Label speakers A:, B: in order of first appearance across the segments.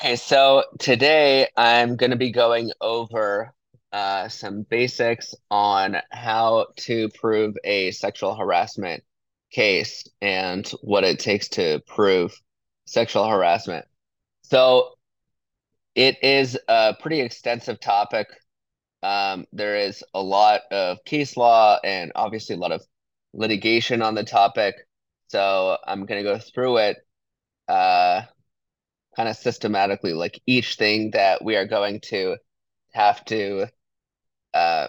A: Okay, so today I'm going to be going over uh, some basics on how to prove a sexual harassment case and what it takes to prove sexual harassment. So it is a pretty extensive topic. Um, there is a lot of case law and obviously a lot of litigation on the topic. So I'm going to go through it. Uh, kind of systematically like each thing that we are going to have to uh,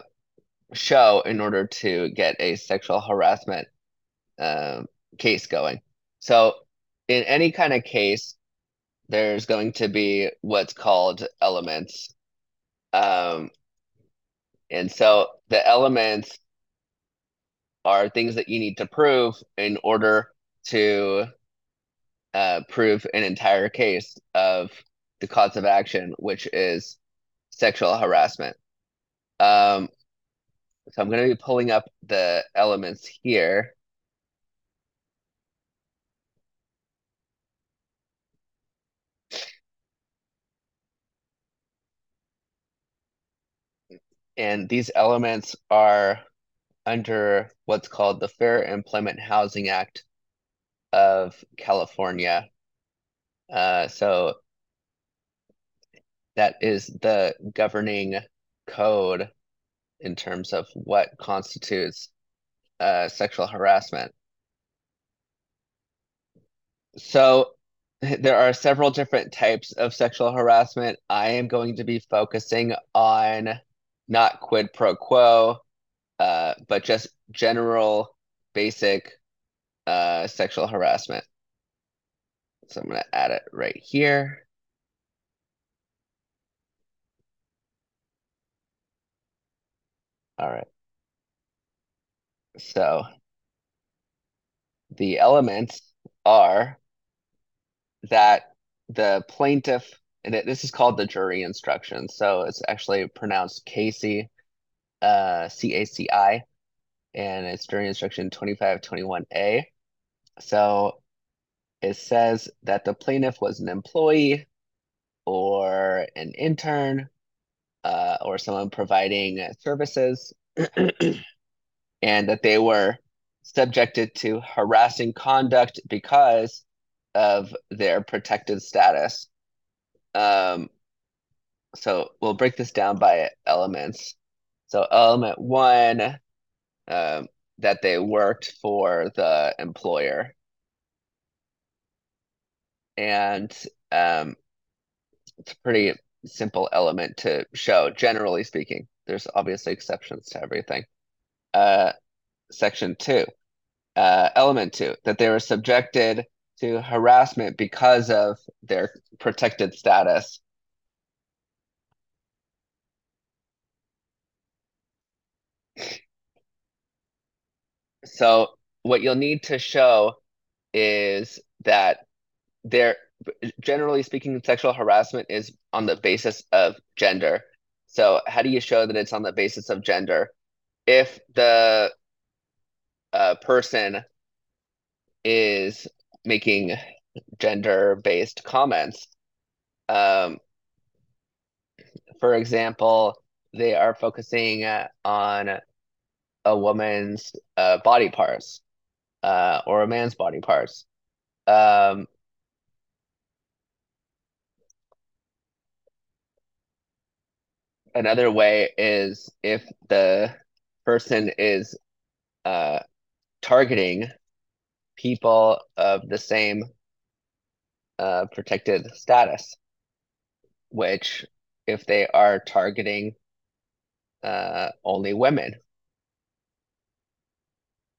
A: show in order to get a sexual harassment um, case going. So in any kind of case, there's going to be what's called elements. Um, and so the elements are things that you need to prove in order to uh, prove an entire case of the cause of action, which is sexual harassment. Um, so I'm going to be pulling up the elements here. And these elements are under what's called the Fair Employment Housing Act of California. Uh, so that is the governing code in terms of what constitutes uh, sexual harassment. So there are several different types of sexual harassment. I am going to be focusing on not quid pro quo, uh, but just general basic uh, sexual harassment. So I'm going to add it right here. All right. So the elements are that the plaintiff, and it, this is called the jury instruction. So it's actually pronounced Casey, uh, C-A-C-I, and it's jury instruction 2521A. So it says that the plaintiff was an employee or an intern uh, or someone providing services and that they were subjected to harassing conduct because of their protected status. Um, so we'll break this down by elements. So element one, um, that they worked for the employer. And um, it's a pretty simple element to show, generally speaking. There's obviously exceptions to everything. Uh, section two, uh, element two, that they were subjected to harassment because of their protected status. So what you'll need to show is that there, generally speaking, sexual harassment is on the basis of gender. So how do you show that it's on the basis of gender? If the uh, person is making gender-based comments, um, for example, they are focusing on a woman's uh, body parts uh, or a man's body parts. Um, another way is if the person is uh, targeting people of the same uh, protected status, which if they are targeting uh, only women